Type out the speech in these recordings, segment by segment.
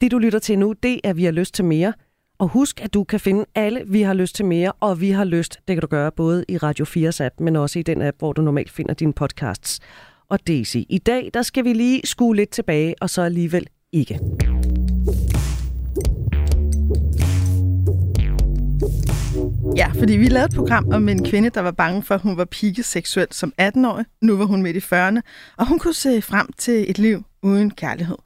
Det, du lytter til nu, det er Vi har lyst til mere. Og husk, at du kan finde alle Vi har lyst til mere, og Vi har lyst, det kan du gøre både i Radio 4's app, men også i den app, hvor du normalt finder dine podcasts. Og Daisy, i dag, der skal vi lige skue lidt tilbage, og så alligevel ikke. Ja, fordi vi lavede et program om en kvinde, der var bange for, at hun var pige seksuelt som 18-årig. Nu var hun midt i 40'erne, og hun kunne se frem til et liv uden kærlighed.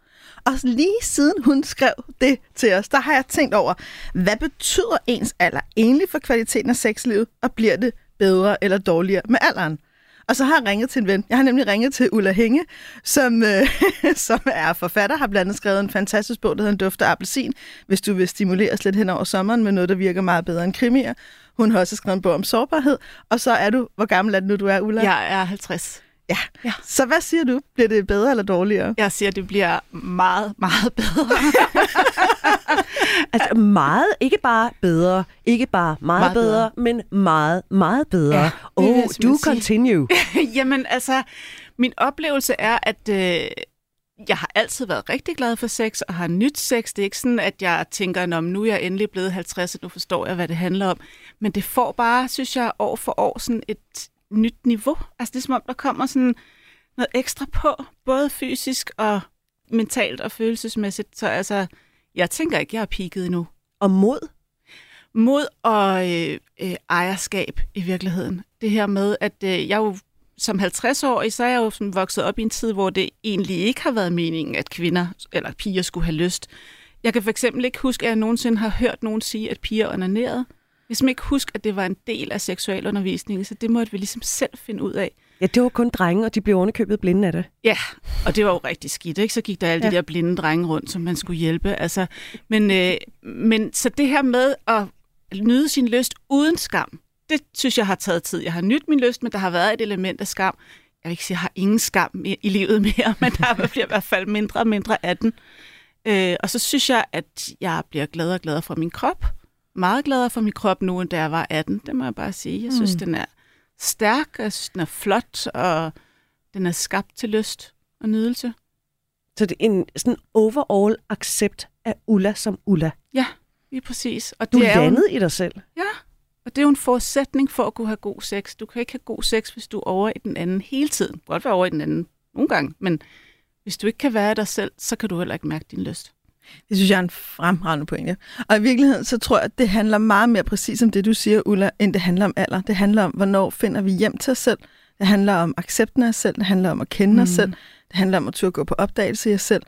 Og lige siden hun skrev det til os, der har jeg tænkt over, hvad betyder ens alder egentlig for kvaliteten af sexlivet, og bliver det bedre eller dårligere med alderen? Og så har jeg ringet til en ven. Jeg har nemlig ringet til Ulla Hænge, som, øh, som er forfatter, har blandt andet skrevet en fantastisk bog, der hedder En duft af appelsin, hvis du vil stimuleres lidt hen over sommeren med noget, der virker meget bedre end krimier. Hun har også skrevet en bog om sårbarhed. Og så er du, hvor gammel er du nu, du er, Ulla? Jeg er 50. Ja. ja. Så hvad siger du? Bliver det bedre eller dårligere? Jeg siger, det bliver meget, meget bedre. altså meget, ikke bare bedre, ikke bare meget, meget bedre, bedre, men meget, meget bedre. Ja, oh, do continue. Jamen altså, min oplevelse er, at øh, jeg har altid været rigtig glad for sex, og har nyt sex. Det er ikke sådan, at jeg tænker, om nu er jeg endelig blevet 50, og nu forstår jeg, hvad det handler om. Men det får bare, synes jeg, år for år sådan et nyt niveau. Altså det er som om, der kommer sådan noget ekstra på, både fysisk og mentalt og følelsesmæssigt. Så altså, jeg tænker ikke, jeg har peaked endnu. Og mod? Mod og øh, øh, ejerskab i virkeligheden. Det her med, at øh, jeg jo som 50-årig, så er jeg jo sådan vokset op i en tid, hvor det egentlig ikke har været meningen, at kvinder eller piger skulle have lyst. Jeg kan for eksempel ikke huske, at jeg nogensinde har hørt nogen sige, at piger onanerede. Jeg kan ikke huske, at det var en del af seksualundervisningen, så det måtte vi ligesom selv finde ud af. Ja, det var kun drenge, og de blev underkøbet blinde af det. Ja, og det var jo rigtig skidt, ikke? Så gik der alle ja. de der blinde drenge rundt, som man skulle hjælpe. Altså, men, øh, men så det her med at nyde sin lyst uden skam, det synes jeg har taget tid. Jeg har nyt min lyst, men der har været et element af skam. Jeg vil ikke sige, at jeg har ingen skam i livet mere, men der bliver i hvert fald mindre og mindre af den. Øh, og så synes jeg, at jeg bliver gladere og gladere fra min krop. Meget gladere for min krop nu, end da jeg var 18. Det må jeg bare sige. Jeg synes, mm. den er stærk, jeg synes, den er flot, og den er skabt til lyst og nydelse. Så det er en sådan overall accept af Ulla som Ulla? Ja, lige præcis. Og du det er landet jo... i dig selv? Ja, og det er jo en forudsætning for at kunne have god sex. Du kan ikke have god sex, hvis du er over i den anden hele tiden. Du kan godt være over i den anden nogle gange, men hvis du ikke kan være dig selv, så kan du heller ikke mærke din lyst. Det synes jeg er en fremragende pointe. Og i virkeligheden, så tror jeg, at det handler meget mere præcis om det, du siger, Ulla, end det handler om alder. Det handler om, hvornår finder vi hjem til os selv. Det handler om accepten af os selv. Det handler om at kende mm. os selv. Det handler om at turde gå på opdagelse i os selv.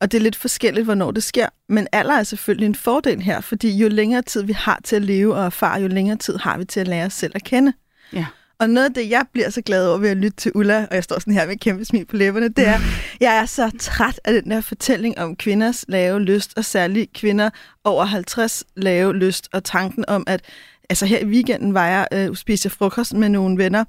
Og det er lidt forskelligt, hvornår det sker. Men alder er selvfølgelig en fordel her, fordi jo længere tid vi har til at leve og erfare, jo længere tid har vi til at lære os selv at kende. Ja. Og noget af det, jeg bliver så glad over ved at lytte til Ulla, og jeg står sådan her med kæmpe smil på læberne, det er, jeg er så træt af den der fortælling om kvinders lave lyst, og særligt kvinder over 50 lave lyst, og tanken om, at altså her i weekenden var jeg øh, spiste frokost med nogle venner,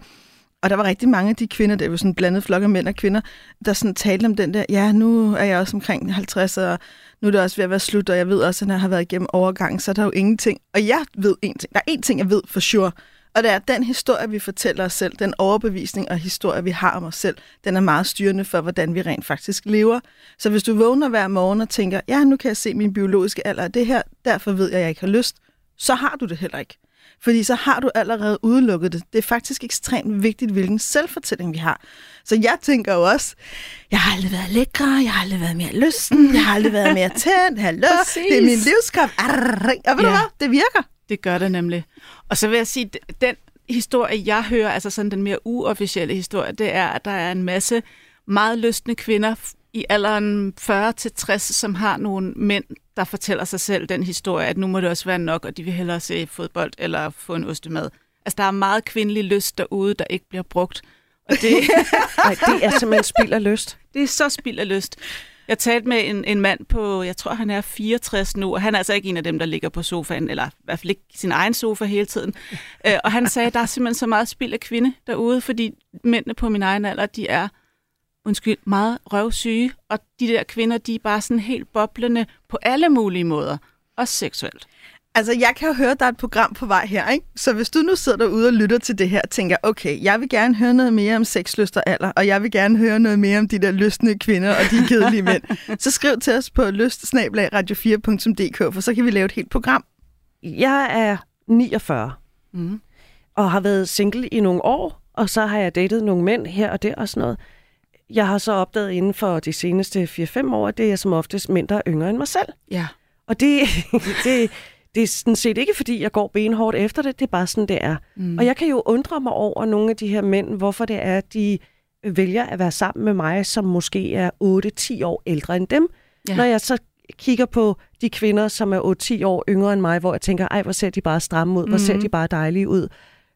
og der var rigtig mange af de kvinder, det var sådan blandet flok af mænd og kvinder, der sådan talte om den der, ja, nu er jeg også omkring 50, og nu er det også ved at være slut, og jeg ved også, at jeg har været igennem overgangen, så er der jo ingenting. Og jeg ved en ting. Der er en ting, jeg ved for sure, og det er, den historie, vi fortæller os selv, den overbevisning og historie, vi har om os selv, den er meget styrende for, hvordan vi rent faktisk lever. Så hvis du vågner hver morgen og tænker, ja, nu kan jeg se min biologiske alder, det her, derfor ved jeg, at jeg ikke har lyst, så har du det heller ikke. Fordi så har du allerede udelukket det. Det er faktisk ekstremt vigtigt, hvilken selvfortælling vi har. Så jeg tænker jo også, jeg har aldrig været lækre, jeg har aldrig været mere lysten, jeg har aldrig været mere tændt, hallo, det er min livskraft. Og ved ja. du hvad, det virker. Det gør det nemlig. Og så vil jeg sige, den historie, jeg hører, altså sådan den mere uofficielle historie, det er, at der er en masse meget lystne kvinder i alderen 40-60, som har nogle mænd, der fortæller sig selv den historie, at nu må det også være nok, og de vil hellere se fodbold eller få en ostemad. Altså, der er meget kvindelig lyst derude, der ikke bliver brugt. Og det, Ej, det er simpelthen spild af lyst. Det er så spild af lyst. Jeg talte med en, en mand på, jeg tror han er 64 nu, og han er altså ikke en af dem, der ligger på sofaen, eller i hvert fald ikke sin egen sofa hele tiden. Øh, og han sagde, at der er simpelthen så meget spild af kvinde derude, fordi mændene på min egen alder, de er undskyld, meget røvsyge, og de der kvinder, de er bare sådan helt boblende på alle mulige måder, også seksuelt. Altså, jeg kan jo høre, at der er et program på vej her, ikke? Så hvis du nu sidder derude og lytter til det her, tænker, okay, jeg vil gerne høre noget mere om sexlyst og alder, og jeg vil gerne høre noget mere om de der lystne kvinder og de kedelige mænd, så skriv til os på lystsnablagradio4.dk, for så kan vi lave et helt program. Jeg er 49 Mm. og har været single i nogle år, og så har jeg datet nogle mænd her og der og sådan noget. Jeg har så opdaget inden for de seneste 4-5 år, at det er som oftest mænd, der er yngre end mig selv. Ja. Og det, det, det er sådan set ikke, fordi jeg går benhårdt efter det, det er bare sådan, det er. Mm. Og jeg kan jo undre mig over nogle af de her mænd, hvorfor det er, at de vælger at være sammen med mig, som måske er 8-10 år ældre end dem. Ja. Når jeg så kigger på de kvinder, som er 8-10 år yngre end mig, hvor jeg tænker, ej, hvor ser de bare stramme ud, hvor ser de bare dejlige ud.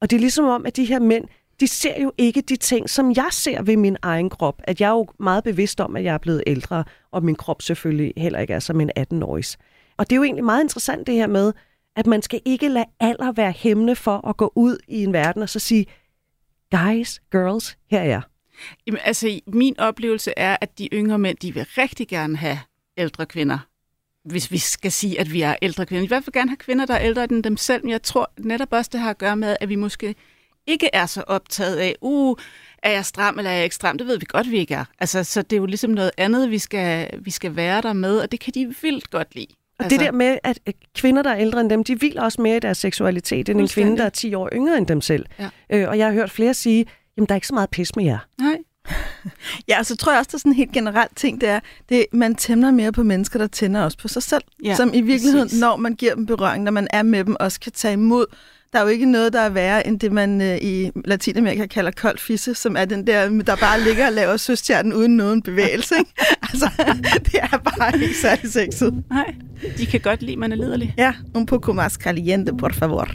Og det er ligesom om, at de her mænd, de ser jo ikke de ting, som jeg ser ved min egen krop. At jeg er jo meget bevidst om, at jeg er blevet ældre, og min krop selvfølgelig heller ikke er som en 18-årigs. Og det er jo egentlig meget interessant det her med, at man skal ikke lade alder være hæmmende for at gå ud i en verden og så sige, guys, girls, her er jeg. Jamen, altså, min oplevelse er, at de yngre mænd, de vil rigtig gerne have ældre kvinder. Hvis vi skal sige, at vi er ældre kvinder. De vil i hvert fald gerne have kvinder, der er ældre end dem selv. Men jeg tror netop også, det har at gøre med, at vi måske ikke er så optaget af, uh, er jeg stram eller er jeg ikke stram? Det ved vi godt, vi ikke er. Altså, så det er jo ligesom noget andet, vi skal, vi skal være der med, og det kan de vildt godt lide. Og altså, det der med, at kvinder, der er ældre end dem, de hviler også mere i deres seksualitet, end en kvinde, der er 10 år yngre end dem selv. Ja. Øh, og jeg har hørt flere sige, jamen der er ikke så meget pis med jer. Nej. Ja, og så tror jeg også, der er sådan en helt generelt ting, det er, det, man tænder mere på mennesker, der tænder også på sig selv. Ja, som i virkeligheden, præcis. når man giver dem berøring, når man er med dem, også kan tage imod. Der er jo ikke noget, der er værre, end det man øh, i Latinamerika kalder kold fisse, som er den der, der bare ligger og laver søstjernen uden nogen bevægelse. Ikke? altså, det er bare ikke særlig sexet. Nej. De kan godt lide, man er liderlig. Ja, un poco más caliente, por favor.